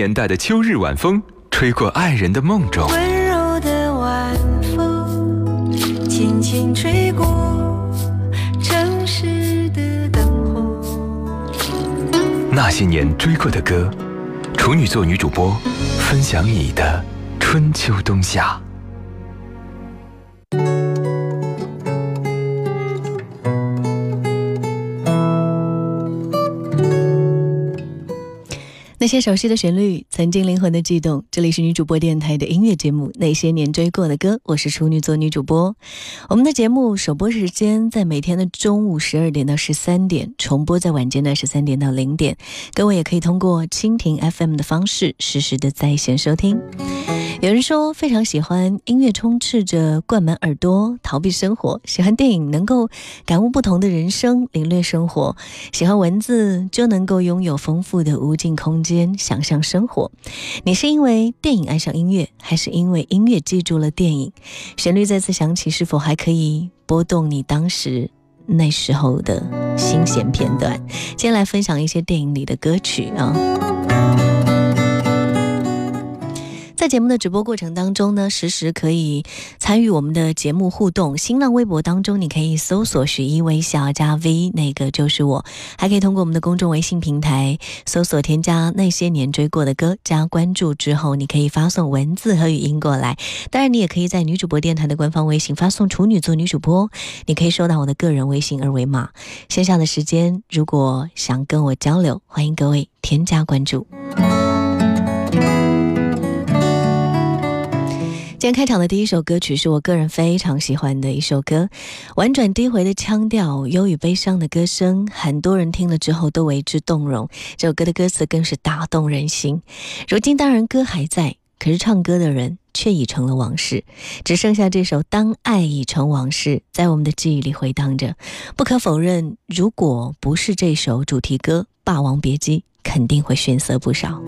年代的秋日晚风，吹过爱人的梦中。温柔的晚风，轻轻吹过城市的灯火。那些年追过的歌，处女座女主播分享你的春秋冬夏。些熟悉的旋律，曾经灵魂的悸动。这里是女主播电台的音乐节目《那些年追过的歌》，我是处女座女主播。我们的节目首播时间在每天的中午十二点到十三点，重播在晚间的十三点到零点。各位也可以通过蜻蜓 FM 的方式实时的在线收听。有人说非常喜欢音乐，充斥着灌满耳朵，逃避生活；喜欢电影，能够感悟不同的人生，领略生活；喜欢文字，就能够拥有丰富的无尽空间，想象生活。你是因为电影爱上音乐，还是因为音乐记住了电影？旋律再次响起，是否还可以拨动你当时那时候的心弦片段？今天来分享一些电影里的歌曲啊。在节目的直播过程当中呢，实时可以参与我们的节目互动。新浪微博当中，你可以搜索“许一微笑”加 V，那个就是我。还可以通过我们的公众微信平台搜索添加那些年追过的歌，加关注之后，你可以发送文字和语音过来。当然，你也可以在女主播电台的官方微信发送“处女座女主播”，你可以收到我的个人微信二维码。线下的时间，如果想跟我交流，欢迎各位添加关注。今天开场的第一首歌曲是我个人非常喜欢的一首歌，婉转低回的腔调，忧郁悲伤的歌声，很多人听了之后都为之动容。这首歌的歌词更是打动人心。如今当然歌还在，可是唱歌的人却已成了往事，只剩下这首《当爱已成往事》在我们的记忆里回荡着。不可否认，如果不是这首主题歌《霸王别姬》，肯定会逊色不少。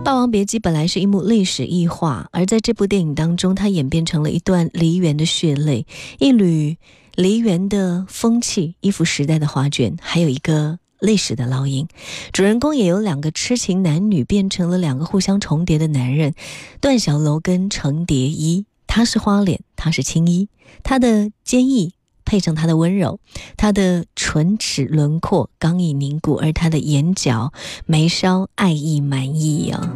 《霸王别姬》本来是一幕历史异化，而在这部电影当中，它演变成了一段梨园的血泪，一缕梨园的风气，一幅时代的画卷，还有一个历史的烙印。主人公也由两个痴情男女变成了两个互相重叠的男人，段小楼跟程蝶衣。他是花脸，他是青衣，他的坚毅。配上他的温柔，他的唇齿轮廓刚毅凝固，而他的眼角眉梢爱意满溢啊。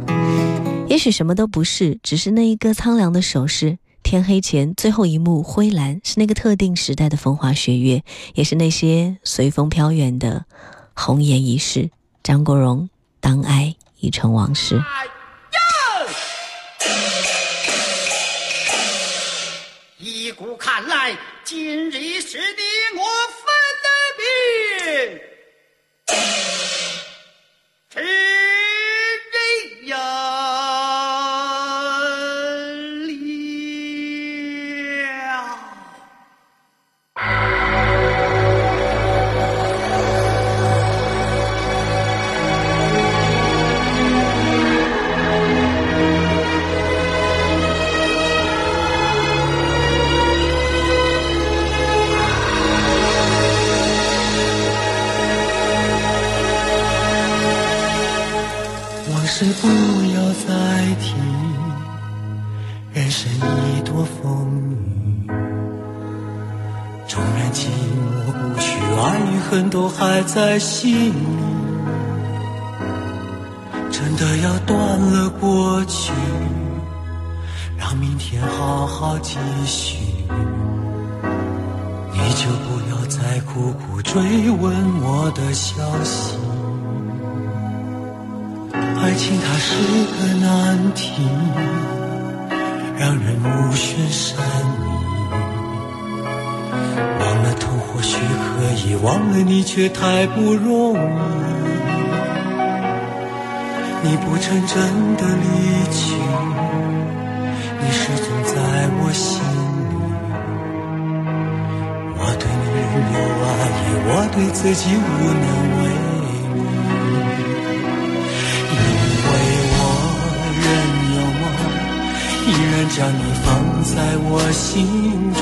也许什么都不是，只是那一个苍凉的手势。天黑前最后一幕灰蓝，是那个特定时代的风花雪月，也是那些随风飘远的红颜一世。张国荣，当爱已成往事。依古看来，今日是你我分的别，在心里。真的要断了过去，让明天好好继续。你就不要再苦苦追问我的消息。爱情它是个难题，让人目眩神或许可以，忘了你却太不容易。你不曾真的离去，你始终在我心里。我对你仍有爱意，我对自己无能为力，因为我仍有梦，依然将你放在我心中。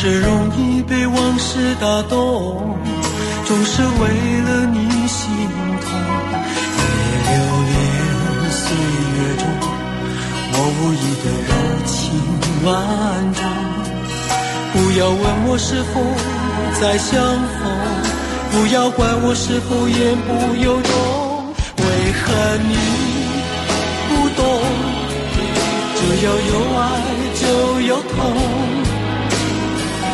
是容易被往事打动，总是为了你心痛。别留恋岁月中我无意的柔情万种。不要问我是否再相逢，不要管我是否言不由衷。为何你不懂？只要有爱就有痛。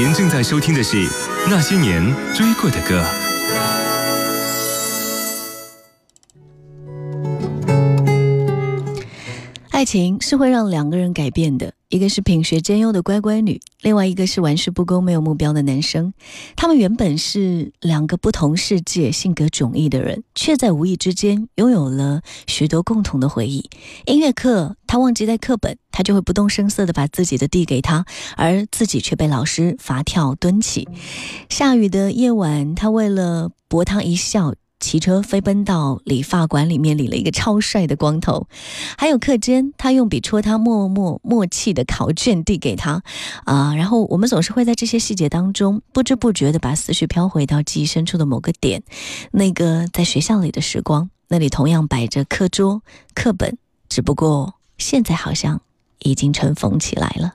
您正在收听的是那些年追过的歌。情是会让两个人改变的，一个是品学兼优的乖乖女，另外一个是玩世不恭、没有目标的男生。他们原本是两个不同世界、性格迥异的人，却在无意之间拥有了许多共同的回忆。音乐课，他忘记带课本，他就会不动声色地把自己的递给他，而自己却被老师罚跳蹲起。下雨的夜晚，他为了博他一笑。骑车飞奔到理发馆里面理了一个超帅的光头，还有课间，他用笔戳他默默默契的考卷递给他，啊，然后我们总是会在这些细节当中不知不觉的把思绪飘回到记忆深处的某个点，那个在学校里的时光，那里同样摆着课桌、课本，只不过现在好像已经尘封起来了。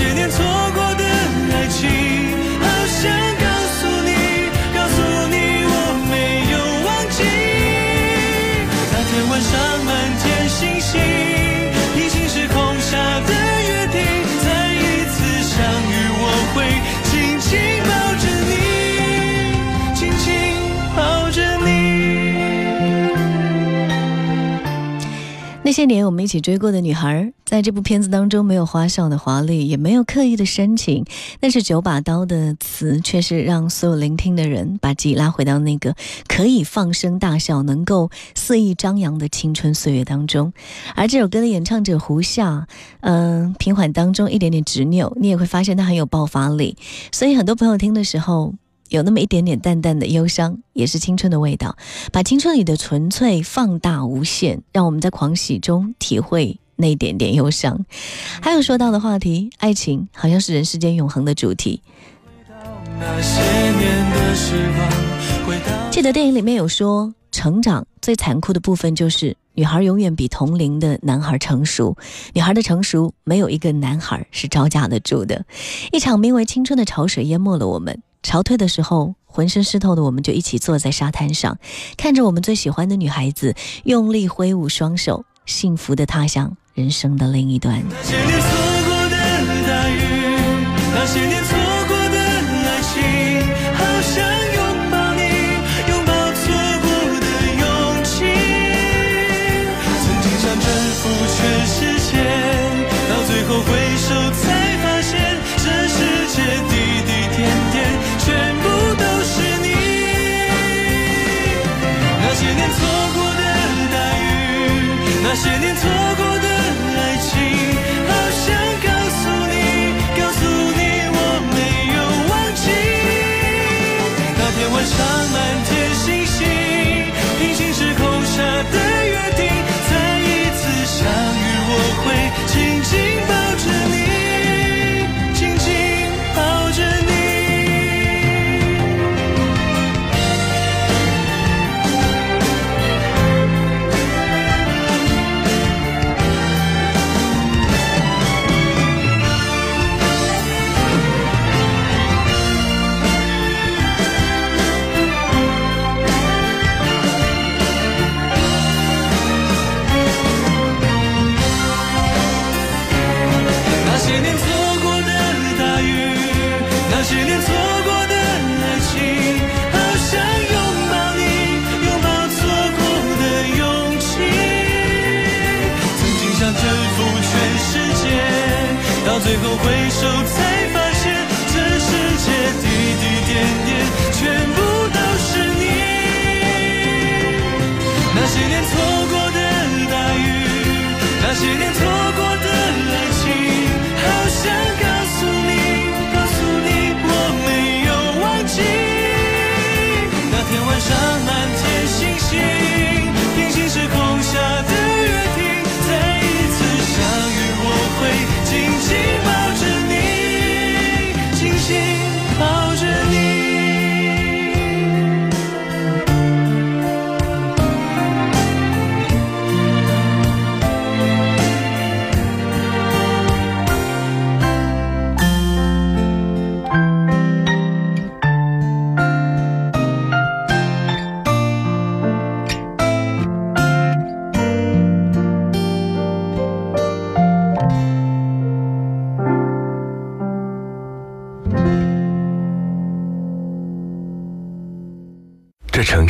些年错那些年我们一起追过的女孩，在这部片子当中没有花哨的华丽，也没有刻意的深情，但是九把刀的词却是让所有聆听的人把自己拉回到那个可以放声大笑、能够肆意张扬的青春岁月当中。而这首歌的演唱者胡夏，嗯，平缓当中一点点执拗，你也会发现他很有爆发力，所以很多朋友听的时候。有那么一点点淡淡的忧伤，也是青春的味道，把青春里的纯粹放大无限，让我们在狂喜中体会那一点点忧伤。还有说到的话题，爱情好像是人世间永恒的主题。记得电影里面有说，成长最残酷的部分就是女孩永远比同龄的男孩成熟，女孩的成熟没有一个男孩是招架得住的。一场名为青春的潮水淹没了我们。潮退的时候，浑身湿透的我们就一起坐在沙滩上，看着我们最喜欢的女孩子用力挥舞双手，幸福的踏向人生的另一端。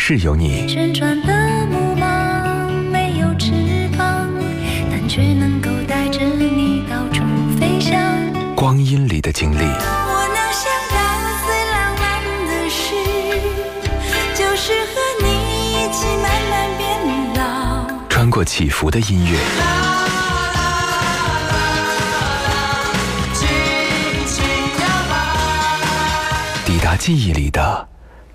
这城市有你，旋转的木马没有翅膀，但却能够带着你到处飞翔。光阴里的经历，我能想到最浪漫的事，就是和你一起慢慢变老。穿过起伏的音乐，抵达记忆里的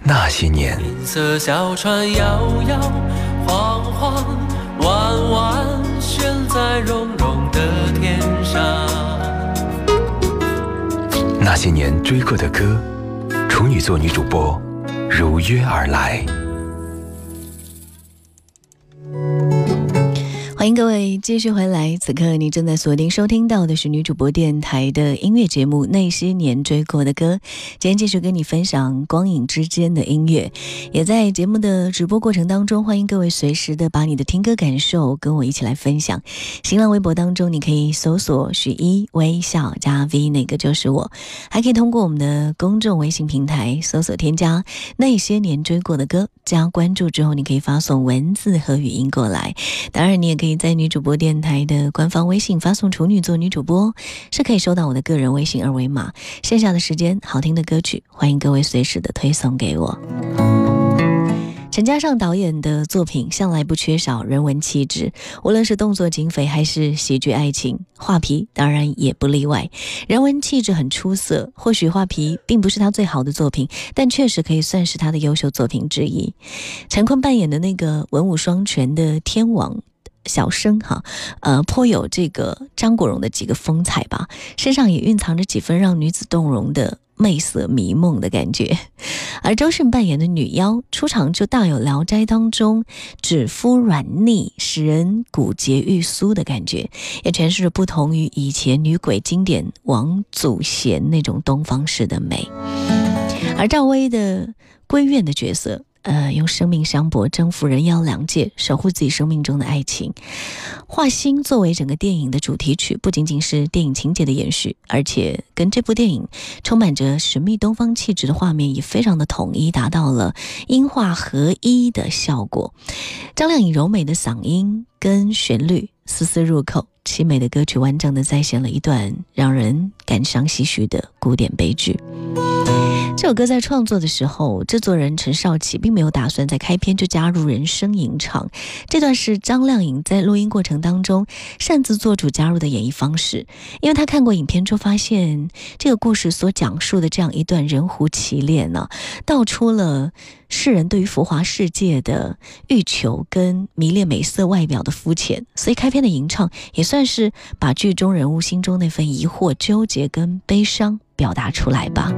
那些年。银色小船摇摇晃晃，弯弯悬在绒绒的天上。那些年追过的歌，处女座女主播如约而来。欢迎各位继续回来，此刻你正在锁定收听到的是女主播电台的音乐节目《那些年追过的歌》。今天继续跟你分享光影之间的音乐，也在节目的直播过程当中，欢迎各位随时的把你的听歌感受跟我一起来分享。新浪微博当中，你可以搜索“许一微笑加 V”，那个就是我；还可以通过我们的公众微信平台搜索添加“那些年追过的歌”，加关注之后，你可以发送文字和语音过来。当然，你也可以在女主播电台的官方微信发送“处女座女主播”，是可以收到我的个人微信二维码。线下的时间，好听的歌曲，欢迎各位随时的推送给我。陈嘉上导演的作品向来不缺少人文气质，无论是动作警匪还是喜剧爱情，《画皮》当然也不例外。人文气质很出色，或许《画皮》并不是他最好的作品，但确实可以算是他的优秀作品之一。陈坤扮演的那个文武双全的天王。小生哈，呃，颇有这个张国荣的几个风采吧，身上也蕴藏着几分让女子动容的媚色迷梦的感觉。而周迅扮演的女妖出场就大有《聊斋》当中指肤软腻、使人骨节欲酥的感觉，也诠释着不同于以前女鬼经典王祖贤那种东方式的美。而赵薇的闺怨的角色。呃，用生命相搏，征服人妖两界，守护自己生命中的爱情。画心作为整个电影的主题曲，不仅仅是电影情节的延续，而且跟这部电影充满着神秘东方气质的画面也非常的统一，达到了音画合一的效果。张靓颖柔美的嗓音跟旋律丝丝入扣，凄美的歌曲完整的再现了一段让人感伤唏嘘的古典悲剧。这首歌在创作的时候，制作人陈少奇并没有打算在开篇就加入人声吟唱，这段是张靓颖在录音过程当中擅自做主加入的演绎方式。因为他看过影片之后，发现这个故事所讲述的这样一段人狐奇恋呢，道出了世人对于浮华世界的欲求跟迷恋美色外表的肤浅，所以开篇的吟唱也算是把剧中人物心中那份疑惑、纠结跟悲伤表达出来吧。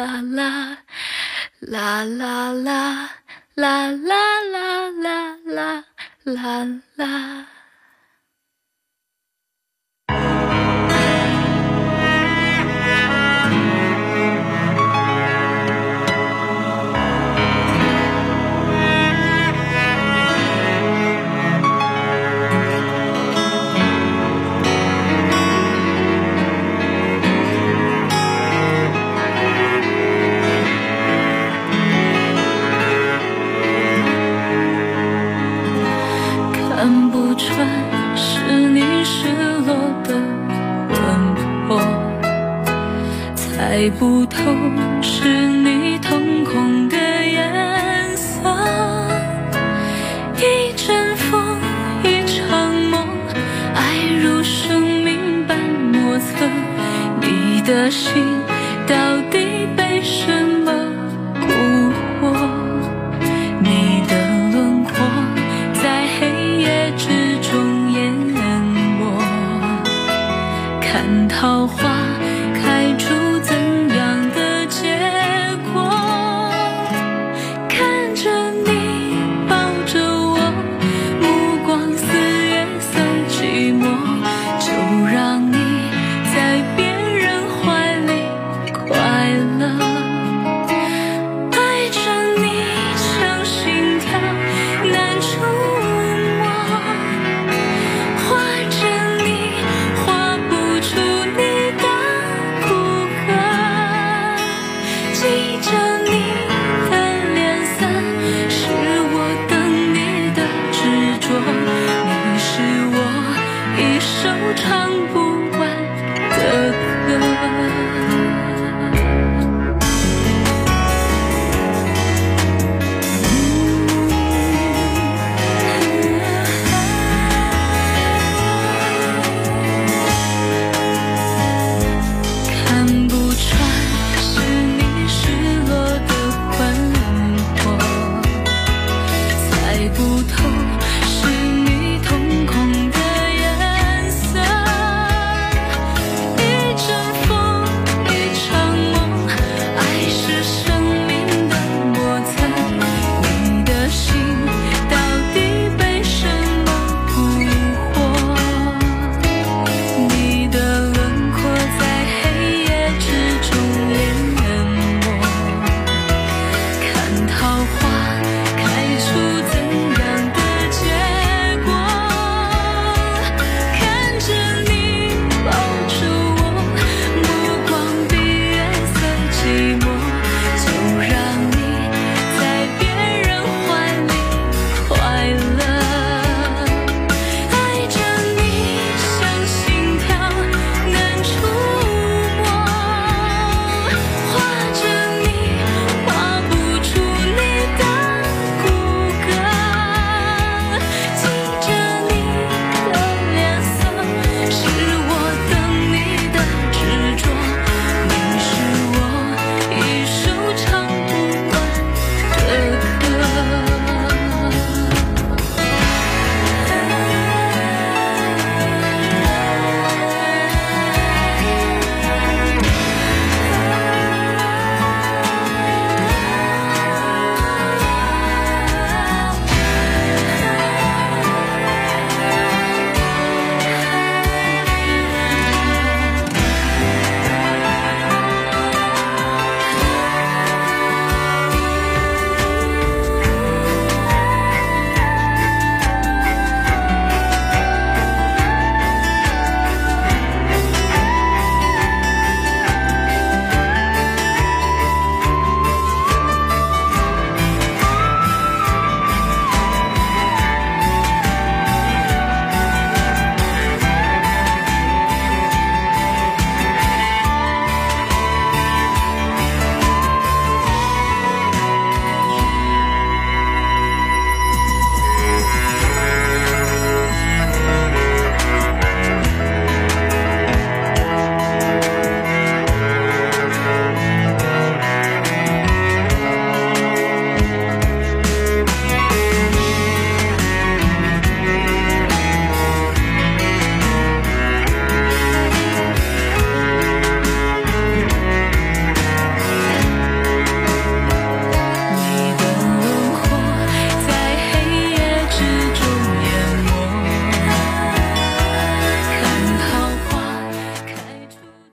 啦啦啦啦啦啦啦啦啦啦。啦是你失落的魂魄猜不透是你瞳孔的颜色。一阵风一场梦爱如生命般莫测你的心